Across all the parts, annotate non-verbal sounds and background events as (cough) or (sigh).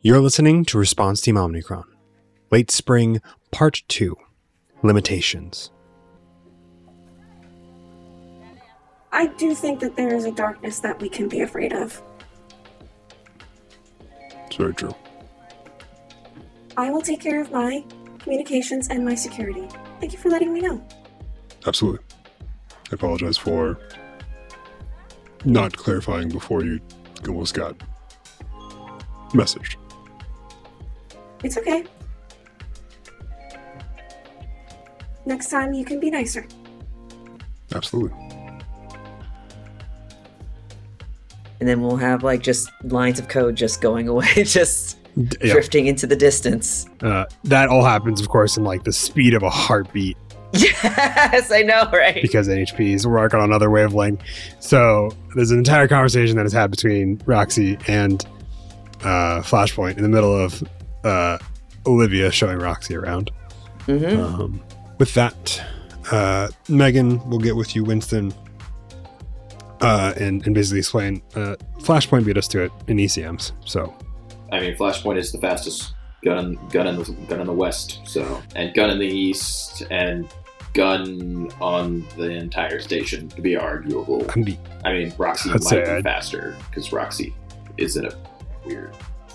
You're listening to Response Team Omnicron. Late Spring, Part 2 Limitations. I do think that there is a darkness that we can be afraid of. It's very true. I will take care of my communications and my security. Thank you for letting me know. Absolutely. I apologize for not clarifying before you almost got messaged. It's okay. Next time you can be nicer. Absolutely. And then we'll have like just lines of code just going away, (laughs) just D- yeah. drifting into the distance. Uh, that all happens, of course, in like the speed of a heartbeat (laughs) Yes, I know, right? because NHP is working on another wavelength. So there's an entire conversation that has had between Roxy and uh, Flashpoint in the middle of uh, Olivia showing Roxy around. hmm Um, with that, uh, Megan will get with you, Winston, uh, and, and basically explain. Uh, Flashpoint beat us to it in ECMs, so I mean, Flashpoint is the fastest gun gun in the gun in the west. So and gun in the east and gun on the entire station to be arguable. I'm the I mean, Roxy I'd might be I'd- faster because Roxy is in a weird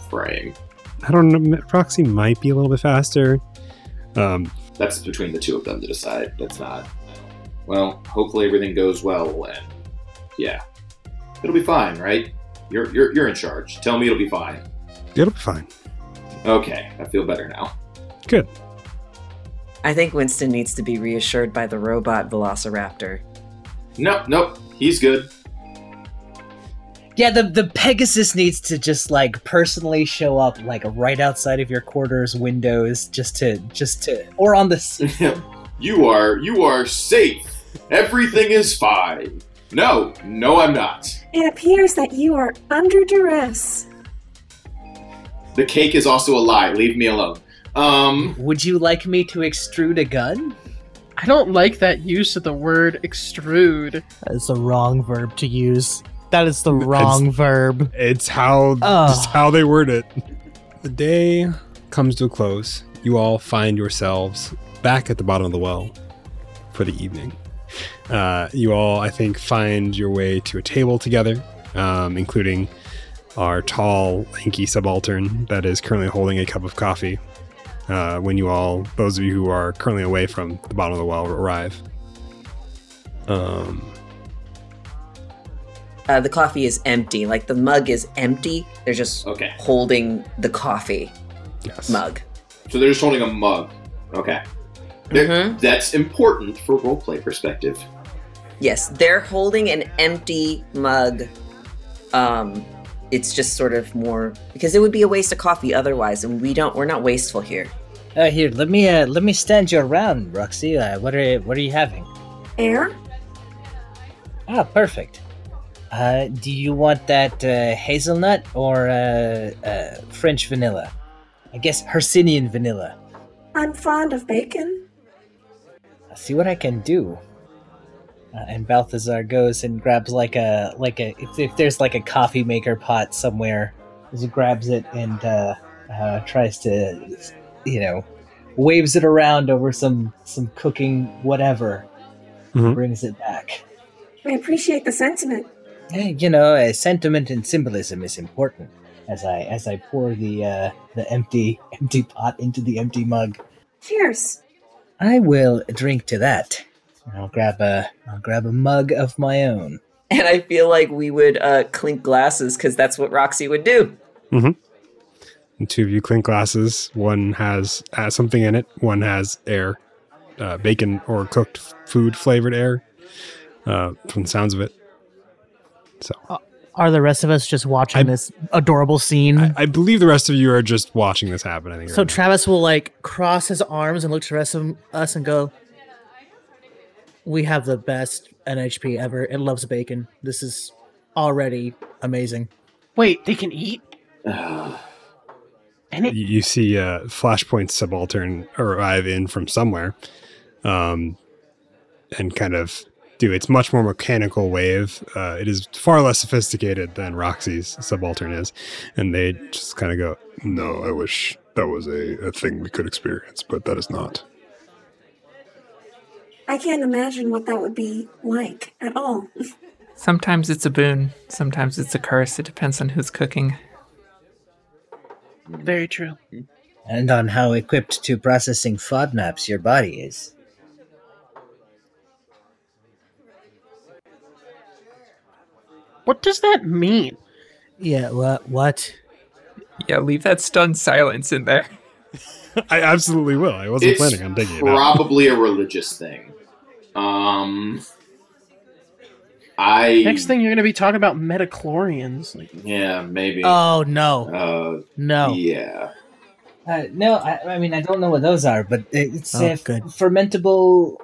frame. I don't know. Proxy might be a little bit faster. Um, That's between the two of them to decide. That's not. Well, hopefully everything goes well, and yeah, it'll be fine, right? You're you're you're in charge. Tell me it'll be fine. it'll be fine. Okay, I feel better now. Good. I think Winston needs to be reassured by the robot Velociraptor. Nope, nope, he's good. Yeah, the the Pegasus needs to just like personally show up like right outside of your quarters windows just to just to or on the s- (laughs) you are you are safe. Everything is fine. No, no, I'm not. It appears that you are under duress. The cake is also a lie. Leave me alone. Um, Would you like me to extrude a gun? I don't like that use of the word extrude. That is the wrong verb to use. That is the wrong verb. It's how Ugh. just how they word it. The day comes to a close. You all find yourselves back at the bottom of the well for the evening. Uh, you all, I think, find your way to a table together, um, including our tall, lanky subaltern that is currently holding a cup of coffee. Uh, when you all, those of you who are currently away from the bottom of the well, arrive. Um, Uh, the coffee is empty. Like the mug is empty. They're just okay. holding the coffee yes. mug. So they're just holding a mug. Okay. They're- Mhm. That's important for roleplay perspective. Yes, they're holding an empty mug. Um, it's just sort of more because it would be a waste of coffee otherwise, and we don't. We're not wasteful here. Uh, here, let me uh, let me stand you around, Roxy. Uh, what are what are you having? Air? Ah, perfect. Uh, do you want that uh, hazelnut or uh, uh, French vanilla? I guess Hercynian vanilla. I'm fond of bacon. I'll see what I can do. Uh, and Balthazar goes and grabs like a like a if, if there's like a coffee maker pot somewhere, he grabs it and uh, uh, tries to you know waves it around over some some cooking whatever, Mhm. brings it back. I appreciate the sentiment. Eh, you know, uh, sentiment and symbolism is important. As I as I pour the uh, the empty (laughs) empty pot into the empty mug, Cheers. I will drink to that. I'll grab a I'll grab a mug of my own. And I feel like we would uh, clink glasses because that's what Roxy would do. Mm-hmm. And two of you clink glasses. One has, has something in it. One has air, uh, bacon or cooked food flavored air. Uh, from the sounds of it. So Are the rest of us just watching I- this adorable scene? I, I believe the rest of you are just watching this happen. I think. so right now. Travis will like cross his arms and look to the rest of us and go, "We have the best NHP ever. It loves bacon. This is already amazing." Wait, they can eat? And (sighs) it, you, you see uh, Flashpoint subaltern arrive in from somewhere, um, and kind of do. It's much more mechanical wave. Uh, it is far less sophisticated than Roxy's subaltern is, and they just kind of go, No, I wish that was a, a thing we could experience, but that is not. I can't imagine what that would be like at all. Sometimes it's a boon, sometimes it's a curse. It depends on who's cooking. Very true. And on how equipped to processing FODMAPs your body is. What does that mean? Yeah. What? What? Yeah, leave that stunned silence in there. (laughs) I absolutely will. I wasn't It's planning on taking it out. probably a religious thing. Um, I Next thing you're gonna be talking about midi-chlorians. Like, yeah, maybe. Oh no, uh, no. yeah. Uh, no, I, I mean I don't know what those are, but it's Oh, uh, good. fermentable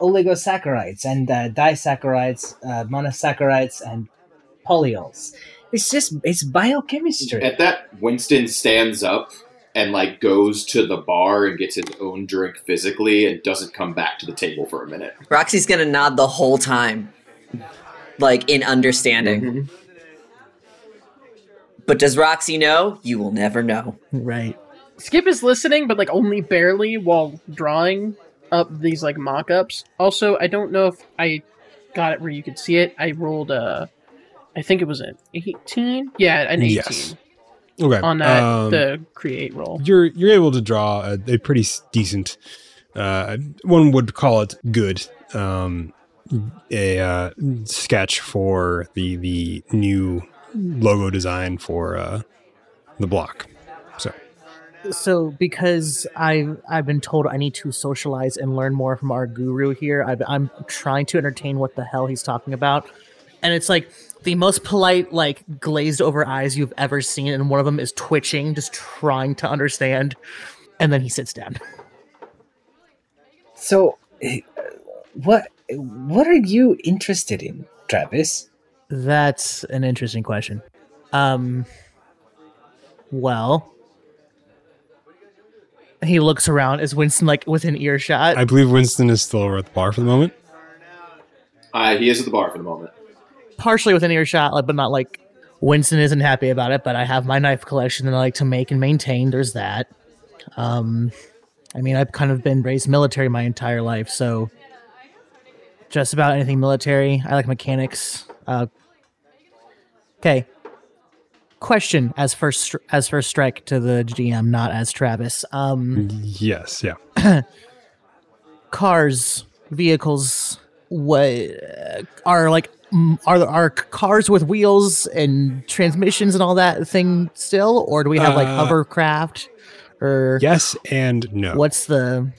oligosaccharides and uh, disaccharides, uh, monosaccharides, and polyols. It's just it's biochemistry. At that, Winston stands up and like goes to the bar and gets his own drink physically and doesn't come back to the table for a minute. Roxy's gonna nod the whole time, like in understanding. Mhm. But does Roxy know? You will never know. Right. Skip is listening, but like only barely while drawing up these like mock-ups. Also, I don't know if I got it where you could see it. I rolled a, I think it was an eighteen. Yeah, an eighteen Yes. Okay. on that um, the create roll. you're you're able to draw a, a pretty decent uh, one would call it good um, a uh, sketch for the the new logo design for uh, the block so So because I've I've been told I need to socialize and learn more from our guru here, I've, I'm trying to entertain what the hell he's talking about, and it's like the most polite, like glazed over eyes you've ever seen, and one of them is twitching, just trying to understand, and then he sits down. so, uh, what what are you interested in, Travis? That's an interesting question. Um, well, he looks around. Is Winston like within earshot? i believe winston is still over at the bar for the moment Uh, he is at the bar for the moment. Partially within earshot, like, but not like Winston isn't happy about it. But I have my knife collection that I like to make and maintain. There's that. Um, I mean, I've kind of been raised military my entire life, so just about anything military. I like mechanics. Uh, okay. Question as first as first strike to the GM, not as Travis. Um, yes yeah (clears throat) cars, vehicles, what are like are are cars with wheels and transmissions and all that thing still, or do we have like Uh, hovercraft, or yes and no what's the?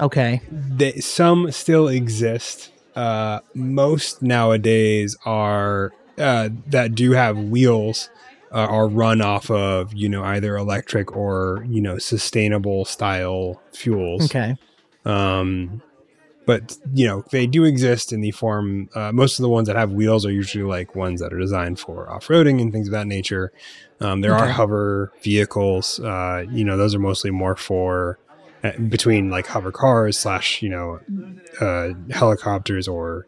Okay, they, some still exist. Uh, most nowadays are uh, that do have wheels uh, are run off of you know either electric or you know sustainable style fuels. okay, Um, but you know they do exist in the form. Uh, most of the ones that have wheels are usually like ones that are designed for off roading and things of that nature. Um, there are hover vehicles. Uh, you know those are mostly more for uh, between like hover cars slash you know uh, helicopters or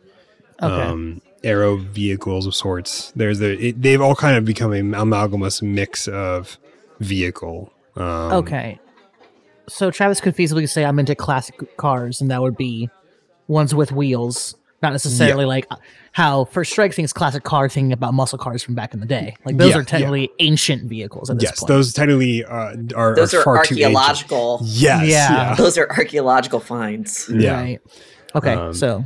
okay, um, aero vehicles of sorts. There's the it, they've all kind of become an amalgamous mix of vehicle. Um, okay. So Travis could feasibly say I'm into classic cars, and that would be ones with wheels. Not necessarily like how First Strike thinks classic car thinking about muscle cars from back in the day. Like those Yeah, are technically ancient vehicles at this Yes, point. those technically uh, are Those are far too ancient. archaeological. Yes. Yeah. Yeah. Those are archaeological finds. Yeah. Right. Okay. Um, so,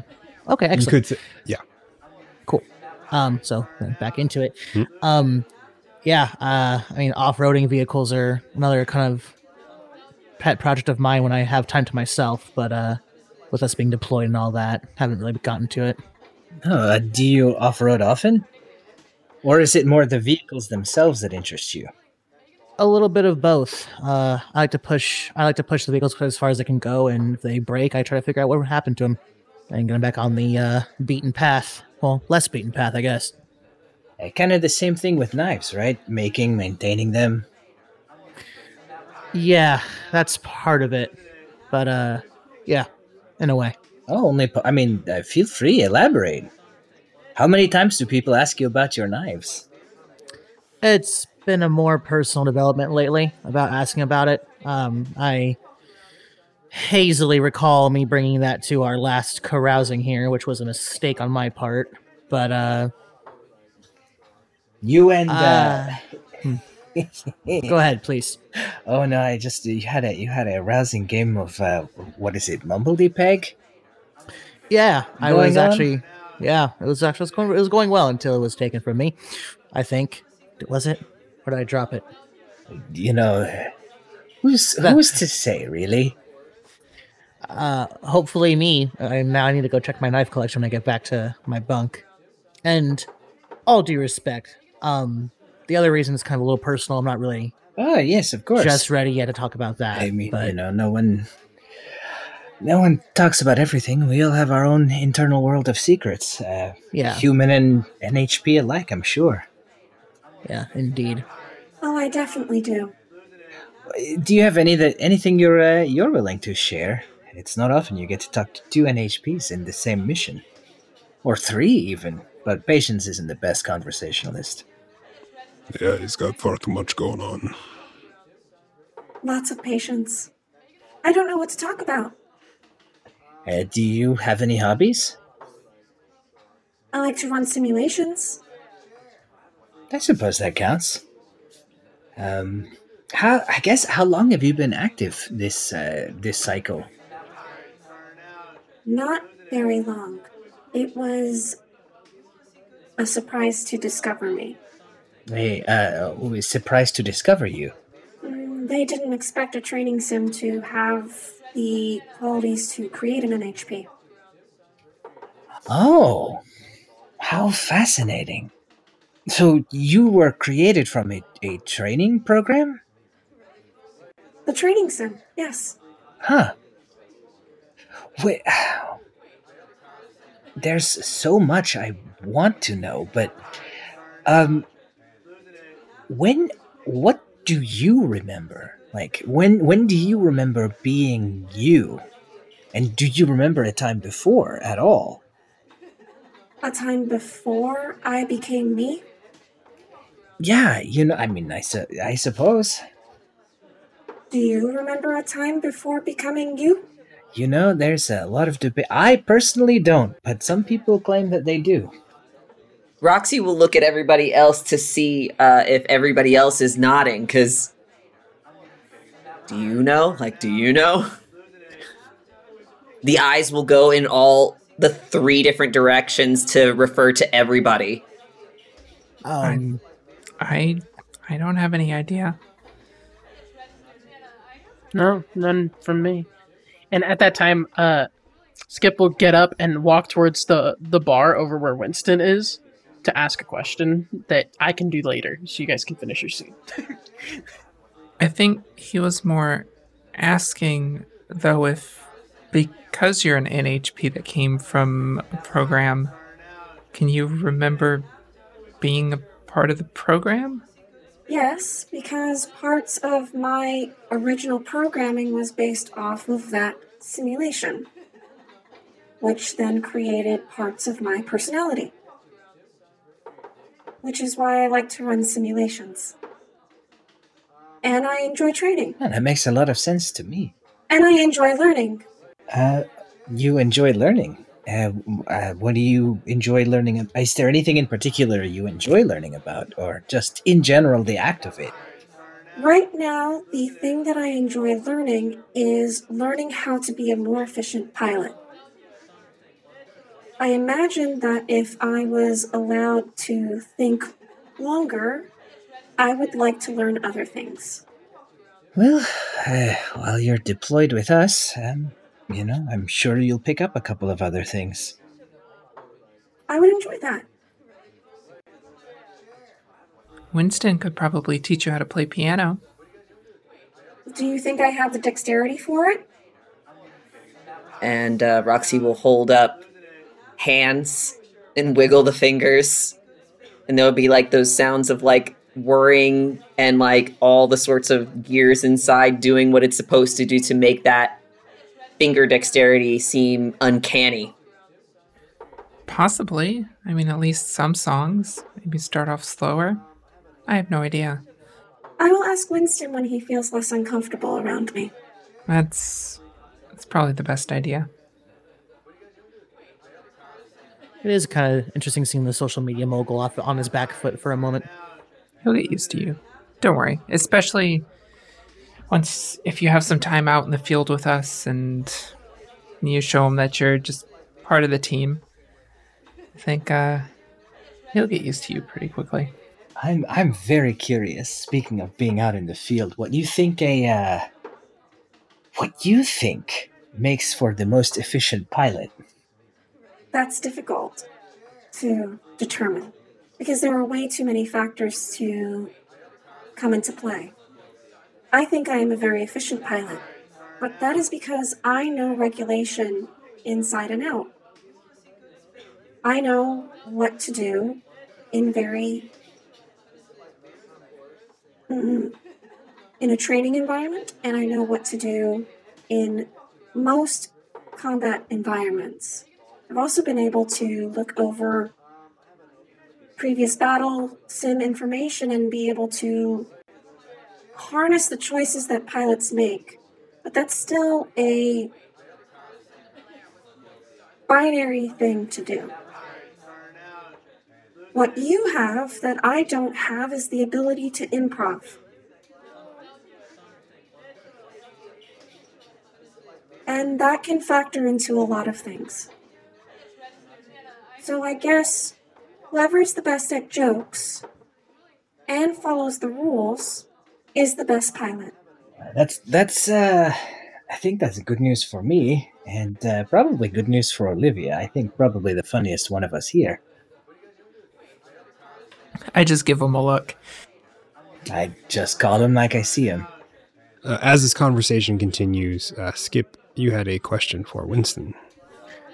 okay, You excellent. could say, yeah. Cool. Um. So back into it. Hmm. Um. Yeah. Uh. I mean, off-roading vehicles are another kind of pet project of mine when I have time to myself. But uh, with us being deployed and all that, haven't really gotten to it. Oh, uh, do you off road often, or is it more the vehicles themselves that interest you? A little bit of both. Uh, I like to push. I like to push the vehicles as far as they can go, and if they break, I try to figure out what happened to them and get them back on the uh, beaten path. Well, less beaten path, I guess. Kind of the same thing with knives, right? Making, maintaining them. Yeah, that's part of it. But uh, yeah, in a way. Oh, only. Po- I mean, uh, feel free. Elaborate. How many times do people ask you about your knives? It's been a more personal development lately about asking about it. Um, I hazily recall me bringing that to our last carousing here, which was a mistake on my part. But uh, You and. Uh, uh, go ahead, please. (laughs) Oh no! I just you had a you had a rousing game of uh, what is it, Mumblety Peg? Yeah, I was on? actually. Yeah, it was actually it was going. It was going well until it was taken from me. I think was it. Or did I drop it? You know, who's who's to say, really? Uh, hopefully me. I, now I need to go check my knife collection when I get back to my bunk. And all due respect, um, the other reason is kind of a little personal. I'm not really Oh yes, of course. just ready yet to talk about that. I mean, but you know, no one, no one talks about everything. We all have our own internal world of secrets. Uh, yeah, Human and NHP alike, I'm sure. yeah, indeed. Oh, I definitely do. Do you have any that anything you're uh, you're willing to share? It's not often you get to talk to two NHPs in the same mission, or three even. But patience isn't the best conversationalist. Yeah, he's got far too much going on. Lots of patience. I don't know what to talk about. Uh, do you have any hobbies? I like to run simulations. I suppose that counts. Um, how I guess how long have you been active this uh, this cycle? Not very long. It was a surprise to discover me. Hey, uh, surprised to discover you. Mm, They didn't expect a training sim to have the qualities to create an NHP. Oh, how fascinating! So you were created from a, a training program, The training sim, yes. huh? Wait, (sighs) there's so much I want to know, but um, when what do you remember? Like when when do you remember being you? And do you remember a time before at all? A time before I became me. Yeah, you know, I mean, I, su- I suppose. Do you remember a time before becoming you? You know, there's a lot of debate. I personally don't, but some people claim that they do. Roxy will look at everybody else to see uh, if everybody else is nodding. Because, do you know? Like, do you know? The eyes will go in all the three different directions to refer to everybody. Um, I I don't have any idea. No, none from me. And at that time, uh, Skip will get up and walk towards the the bar over where Winston is to ask a question that I can do later, so you guys can finish your scene. I think he was more asking though if because you're an NHP that came from a program, can you remember being a part of the program? Yes, because parts of my original programming was based off of that simulation, which then created parts of my personality. Which is why I like to run simulations. And I enjoy training. Yeah, that makes a lot of sense to me. And I enjoy learning. Uh, you enjoy learning. Uh, uh, what do you enjoy learning? Is there anything in particular you enjoy learning about, or just in general the act of it? Right now, the thing that I enjoy learning is learning how to be a more efficient pilot. I imagine that if I was allowed to think longer, I would like to learn other things. Well, uh, while you're deployed with us, um, you know, I'm sure you'll pick up a couple of other things. I would enjoy that. Winston could probably teach you how to play piano. Do you think I have the dexterity for it? And uh, Roxy will hold up hands and wiggle the fingers. And there will be like those sounds of like whirring and like all the sorts of gears inside doing what it's supposed to do to make that finger dexterity seem uncanny. Possibly. I mean, at least some songs. Maybe start off slower. I have no idea. I will ask Winston when he feels less uncomfortable around me. That's that's probably the best idea. It is kind of interesting seeing the social media mogul off on his back foot for a moment. He'll get used to you. Don't worry. Especially once if you have some time out in the field with us and you show him that you're just part of the team. I think uh, he'll get used to you pretty quickly. I'm I'm very curious. Speaking of being out in the field, what you think a uh, what you think makes for the most efficient pilot? That's difficult to determine because there are way too many factors to come into play. I think I am a very efficient pilot, but that is because I know regulation inside and out. I know what to do in very mm, in a training environment, and I know what to do in most combat environments. I've also been able to look over previous battle sim information and be able to harness the choices that pilots make. But that's still a binary thing to do. What you have that I don't have is the ability to improv. And that can factor into a lot of things. So I guess whoever's the best at jokes and follows the rules is the best pilot. That's that's uh I think that's good news for me and uh, probably good news for Olivia. I think probably the funniest one of us here. I just give him a look. I just call him like I see him. Uh, as this conversation continues, uh, Skip, you had a question for Winston.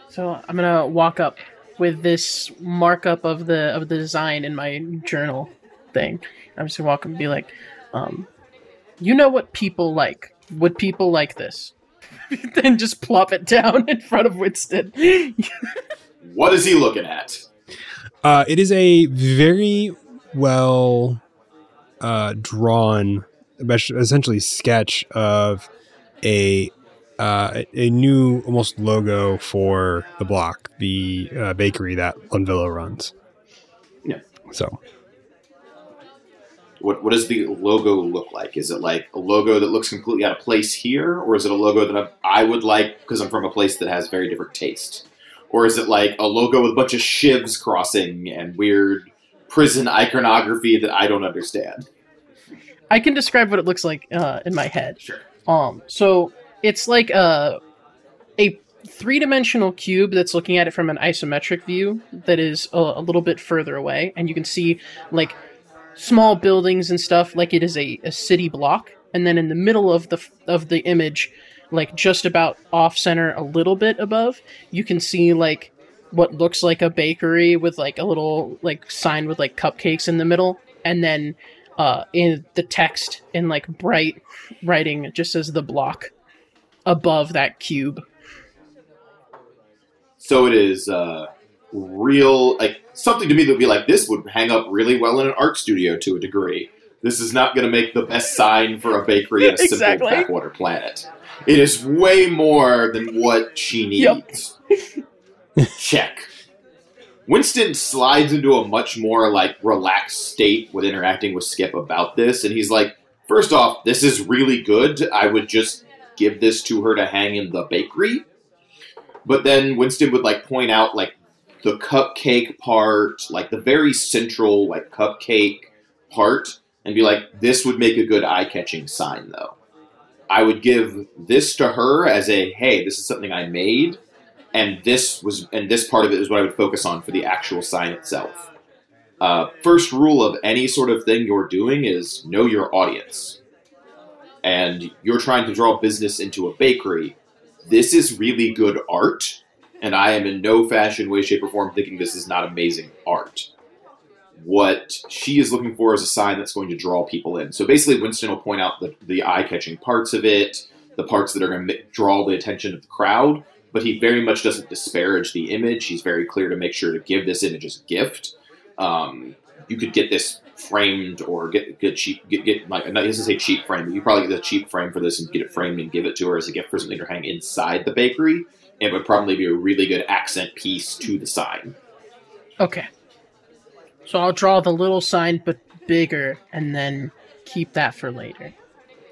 So I'm gonna walk up with this markup of the of the design in my journal thing. I'm just gonna walk up and be like, um, you know what people like? Would people like this? (laughs) then just plop it down in front of Winston. (laughs) What is he looking at? Uh, it is a very well uh, drawn, essentially sketch of a uh, a new almost logo for the block, the uh, bakery that Lunvillo runs. Yeah. So What what does the logo look like? Is it like a logo that looks completely out of place here, or is it a logo that I, I would like because I'm from a place that has very different taste? Or is it like a logo with a bunch of shivs crossing and weird prison iconography that I don't understand? I can describe what it looks like uh, in my head. Sure. Um, so it's like a a three dimensional cube that's looking at it from an isometric view that is a, a little bit further away, and you can see like small buildings and stuff like it is a, a city block, and then in the middle of the of the image, like just about off center, a little bit above, you can see like what looks like a bakery with like a little like sign with like cupcakes in the middle, and then uh, in the text in like bright writing it just says the block above that cube. So it is uh, real, like something to me that would be like this would hang up really well in an art studio to a degree. This is not going to make the best sign for a bakery in a simple Exactly. backwater planet. It is way more than what she Yep. needs. Check. Winston slides into a much more like relaxed state with interacting with Skip about this, and he's like, first off, this is really good. I would just give this to her to hang in the bakery. But then Winston would like point out like the cupcake part, like the very central like cupcake part, and be like, this would make a good eye-catching sign though. I would give this to her as a hey, this is something I made, and this was and this part of it is what I would focus on for the actual sign itself. Uh, first rule of any sort of thing you're doing is know your audience. And you're trying to draw business into a bakery. This is really good art, and I am in no fashion, way, shape, or form thinking this is not amazing art. What she is looking for is a sign that's going to draw people in. So basically, Winston will point out the, the eye catching parts of it, the parts that are going to draw the attention of the crowd. But he very much doesn't disparage the image. He's very clear to make sure to give this image as a gift. Um, you could get this framed or get get cheap get, get like not to say cheap frame. But you probably get the cheap frame for this and get it framed and give it to her as a gift for something to hang inside the bakery. It would probably be a really good accent piece to the sign. Okay. So I'll draw the little sign, but bigger, and then keep that for later.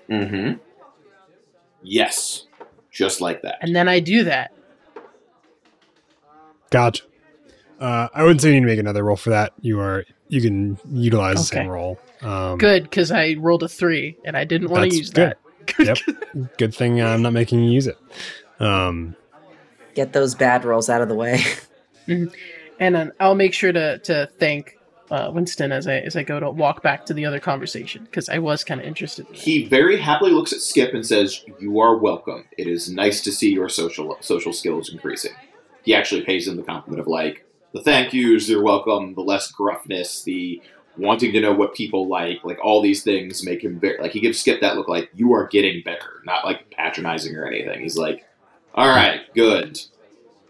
Mm-hmm. Yes, just like that. And then I do that. Gotcha. Uh, I wouldn't say you need to make another roll for that. You are you can utilize the same Okay. roll. Um, Good, because I rolled a three, and I didn't want to use good. that. (laughs) Yep. Good thing I'm not making you use it. Um, Get those bad rolls out of the way. (laughs) and then I'll make sure to to thank uh, Winston as I as I go to walk back to the other conversation because I was kind of interested. In. He very happily looks at Skip and says, "You are welcome. It is nice to see your social social skills increasing." He actually pays him the compliment of like the thank yous, you're welcome, the less gruffness, the wanting to know what people like, like all these things make him very like he gives Skip that look like you are getting better, not like patronizing or anything. He's like, "All right, good."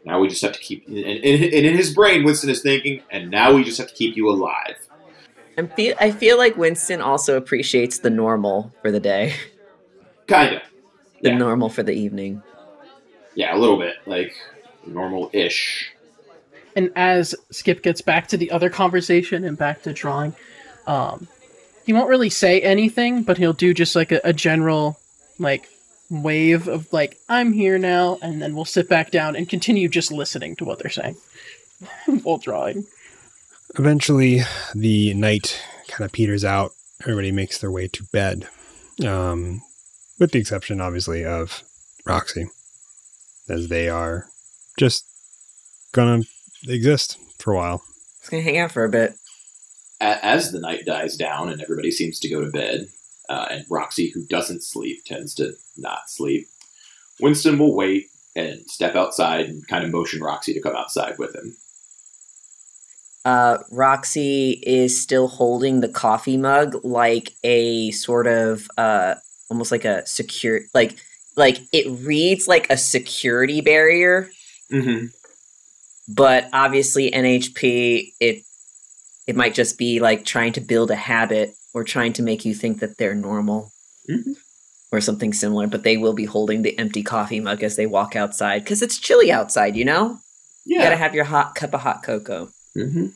Now we just have to keep, and, and, and in his brain, Winston is thinking, and now we just have to keep you alive. I feel, I feel like Winston also appreciates the normal for the day, Kinda. the Yeah. normal for the evening. Yeah, a little bit. Like normal ish. And as Skip gets back to the other conversation and back to drawing, um, he won't really say anything, but he'll do just like a, a general like wave of like I'm here now, and then we'll sit back down and continue just listening to what they're saying (laughs) while drawing. eventually, the night kind of peters out. Everybody makes their way to bed, um, with the exception, obviously, of Roxy, as they are just gonna exist for a while. It's gonna hang out for a bit. As the night dies down and everybody seems to go to bed, uh, and Roxy, who doesn't sleep, tends to not sleep, Winston will wait and step outside and kind of motion Roxy to come outside with him. Uh, Roxy is still holding the coffee mug like a sort of uh, almost like a secure like like it reads like a security barrier, Mm-hmm. But obviously NHP it it might just be like trying to build a habit or trying to make you think that they're normal Mhm. or something similar. But they will be holding the empty coffee mug as they walk outside because it's chilly outside. You know, you gotta have your hot cup of hot cocoa. Mm-hmm.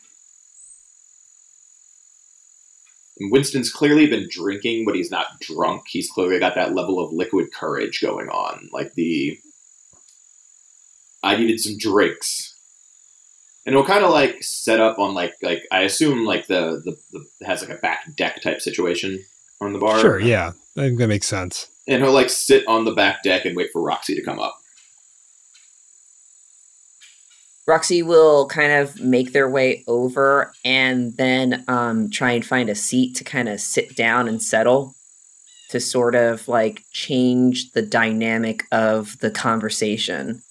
Winston's clearly been drinking, but he's not drunk. He's clearly got that level of liquid courage going on. Like the I needed some drinks. And it'll kind of like set up on like like I assume like the, the the has like a back deck type situation on the bar. Sure, yeah, I think that makes sense. And he'll like sit on the back deck and wait for Roxy to come up. Roxy will kind of make their way over and then um, try and find a seat to kind of sit down and settle to sort of like change the dynamic of the conversation.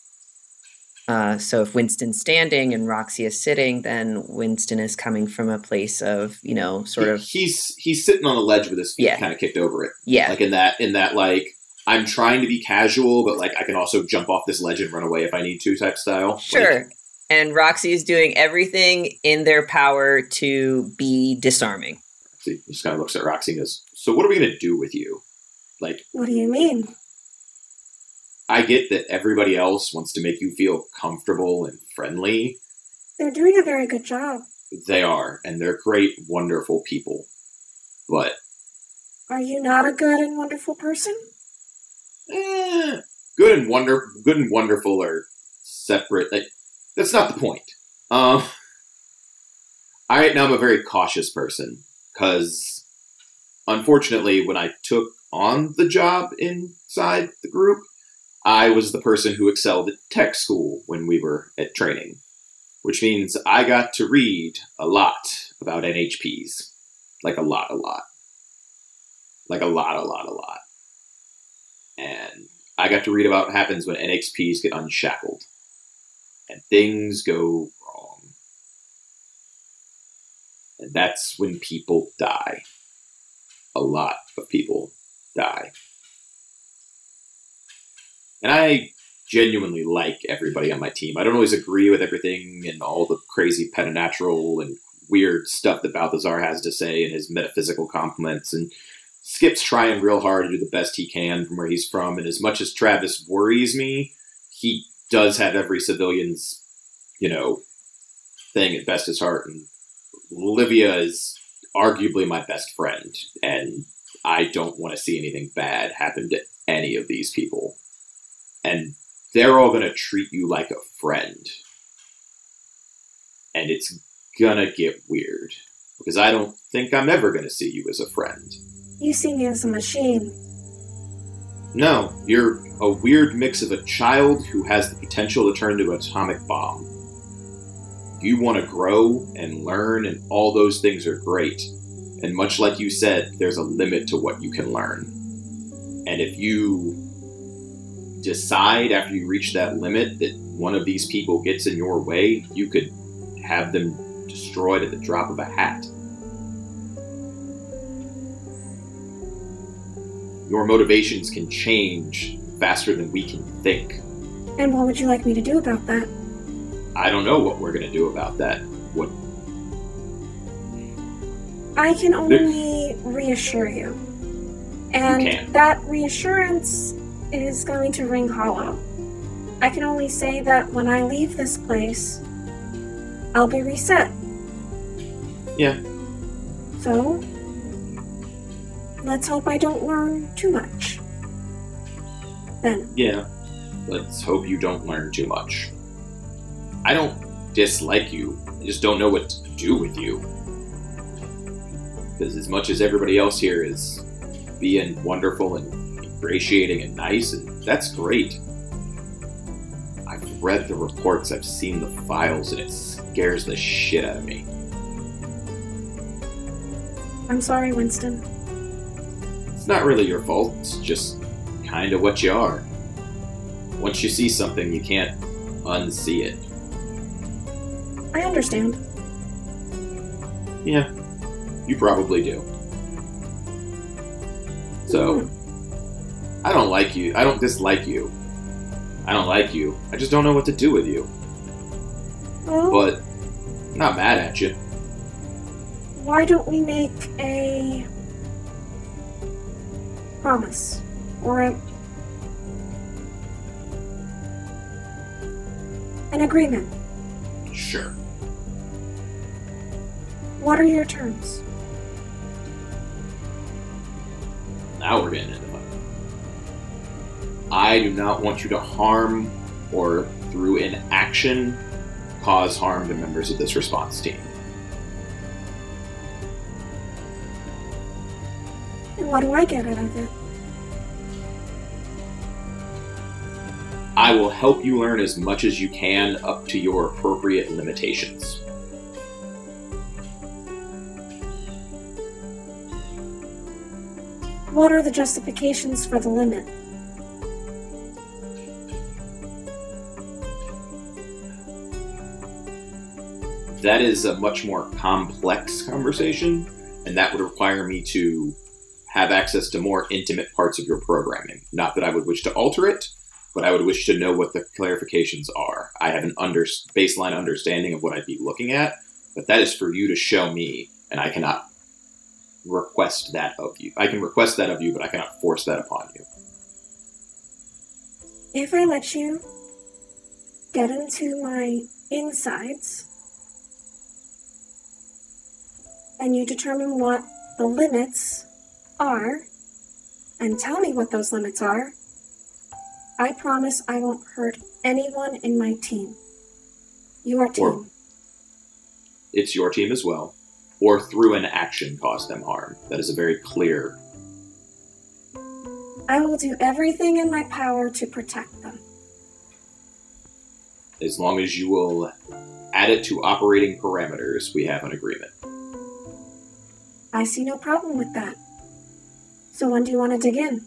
Uh, so if Winston's standing and Roxy is sitting, then Winston is coming from a place of, you know, sort He- of, he's he's sitting on a ledge with his feet Yeah. kind of kicked over it. yeah, like in that in that like I'm trying to be casual, but like I can also jump off this ledge and run away if I need to type style. Like, sure. and Roxy is doing everything in their power to be disarming. so he just kind of looks at Roxy and goes, "So what are we gonna do with you? Like What do you mean? I get that everybody else wants to make you feel comfortable and friendly. They're doing a very good job. They are, and they're great, wonderful people. But Are you not a good and wonderful person? eh, good and wonder, good and wonderful are separate. Like, that's not the point. Um, I right now I'm a very cautious person because, unfortunately, when I took on the job inside the group, I was the person who excelled at tech school when we were at training, which means I got to read a lot about NHPs, like a lot, a lot, like a lot, a lot, a lot, and I got to read about what happens when NHPs get unshackled and things go wrong. And that's when people die. A lot of people die. And I genuinely like everybody on my team. I don't always agree with everything and all the crazy preternatural and weird stuff that Balthazar has to say and his metaphysical compliments. And Skip's trying real hard to do the best he can from where he's from. And as much as Travis worries me, he does have every civilian's, you know, thing at best his heart. And Olivia is arguably my best friend. And I don't want to see anything bad happen to any of these people. And they're all going to treat you like a friend. And it's gonna get weird. Because I don't think I'm ever gonna see you as a friend. You see me as a machine. No, you're a weird mix of a child who has the potential to turn into an atomic bomb. You want to grow and learn, and all those things are great. And much like you said, there's a limit to what you can learn. And if you decide after you reach that limit that one of these people gets in your way, you could have them destroyed at the drop of a hat. Your motivations can change faster than we can think. And what would you like me to do about that? I don't know what we're going to do about that. What? I can only reassure you. And can. that reassurance is going to ring hollow. I can only say that when I leave this place, I'll be reset. Yeah. So, let's hope I don't learn too much. Then, Yeah. Let's hope you don't learn too much. I don't dislike you. I just don't know what to do with you. Because as much as everybody else here is being wonderful and ingratiating and nice, and that's great. I've read the reports, I've seen the files, and it scares the shit out of me. I'm sorry, Winston. It's not really your fault, it's just kind of what you are. Once you see something, you can't unsee it. I understand. Yeah, you probably do. So, hmm. I don't like you. I don't dislike you. I don't like you. I just don't know what to do with you. Well, But, I'm not mad at you. why don't we make a promise? Or a. an agreement? Sure. What are your terms? Now we're getting it. I do not want you to harm or, through inaction, cause harm to members of this response team. And what do I get out of it? I will help you learn as much as you can up to your appropriate limitations. What are the justifications for the limit? That is a much more complex conversation, and that would require me to have access to more intimate parts of your programming. Not that I would wish to alter it, but I would wish to know what the clarifications are. I have an under, baseline understanding of what I'd be looking at, but that is for you to show me, and I cannot request that of you. I can request that of you, but I cannot force that upon you. If I let you get into my insides and you determine what the limits are and tell me what those limits are, I promise I won't hurt anyone in my team. Your team. Or- It's your team as well, or through an action cause them harm. That is a very clear I will do everything in my power to protect them. As long as you will add it to operating parameters, we have an agreement. I see no problem with that. So when do you want to dig in?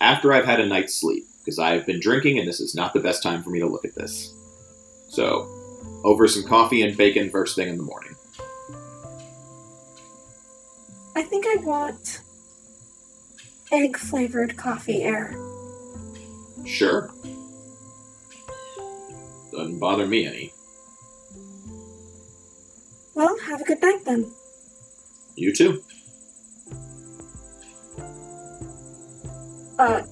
After I've had a night's sleep, because I've been drinking and this is not the best time for me to look at this. So, over some coffee and bacon first thing in the morning. I think I want egg flavored coffee air. Sure. Doesn't bother me any. Well, have a good night then. You too. Uh,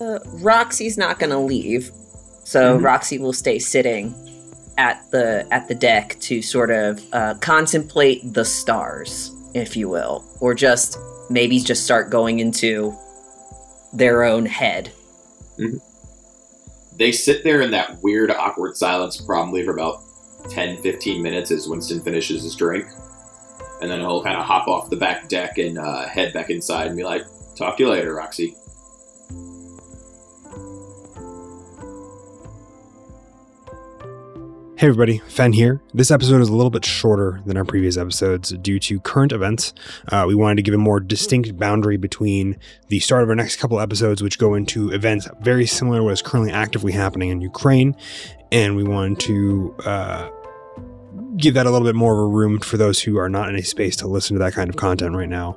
Uh, Roxy's not going to leave, so Mhm. Roxy will stay sitting at the at the deck to sort of uh, contemplate the stars, if you will, or just maybe just start going into their own head. They sit there in that weird, awkward silence probably for about 10, 15 minutes as Winston finishes his drink. And then he'll kind of hop off the back deck and uh, head back inside and be like, Talk to you later, Roxy. Hey everybody, Fen here. This episode is a little bit shorter than our previous episodes due to current events. Uh, we wanted to give a more distinct boundary between the start of our next couple episodes, which go into events very similar to what is currently actively happening in Ukraine, and we wanted to uh, give that a little bit more of a room for those who are not in a space to listen to that kind of content right now.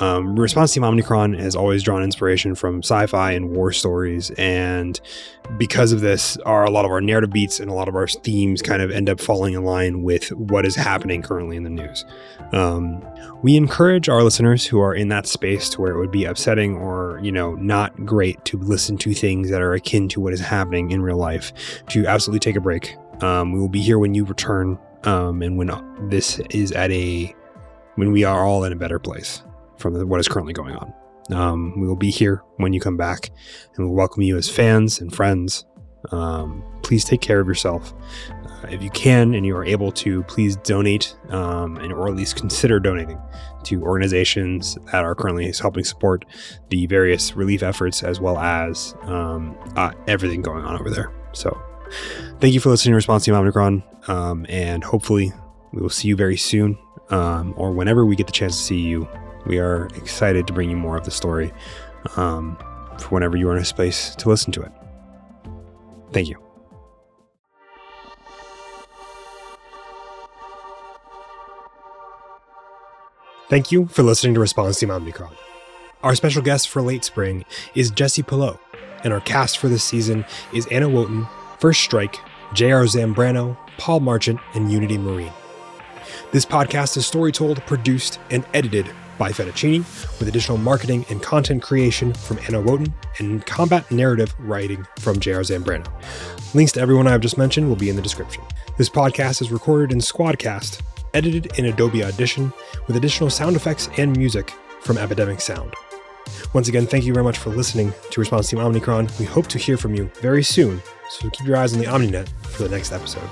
Um, Response Team Omicron has always drawn inspiration from sci-fi and war stories, and because of this, are a lot of our narrative beats and a lot of our themes kind of end up falling in line with what is happening currently in the news. Um, we encourage our listeners who are in that space to where it would be upsetting or you know not great to listen to things that are akin to what is happening in real life to absolutely take a break. Um, we will be here when you return, um, and when this is at a when we are all in a better place from the, what is currently going on. Um, we will be here when you come back, and we'll welcome you as fans and friends. Um, please take care of yourself. Uh, if you can and you are able to, please donate um, and or at least consider donating to organizations that are currently helping support the various relief efforts as well as um, uh, everything going on over there. So, thank you for listening to Response Team Omicron, um, and hopefully we will see you very soon um, or whenever we get the chance to see you. We are excited to bring you more of the story um, for whenever you are in a space to listen to it. Thank you. Thank you for listening to Response Team Omicron. Our special guest for late spring is Jesse Pillow, and our cast for this season is Anna Wotan, First Strike, J.R. Zambrano, Paul Marchant, and Unity Marine. This podcast is story told, produced, and edited by Fettuccini, with additional marketing and content creation from Anna Wotan and combat narrative writing from J.R. Zambrano. Links to everyone I've just mentioned will be in the description. This podcast is recorded in Squadcast, edited in Adobe Audition, with additional sound effects and music from Epidemic Sound. Once again, thank you very much for listening to Response Team Omicron. We hope to hear from you very soon, so keep your eyes on the Omninet for the next episode.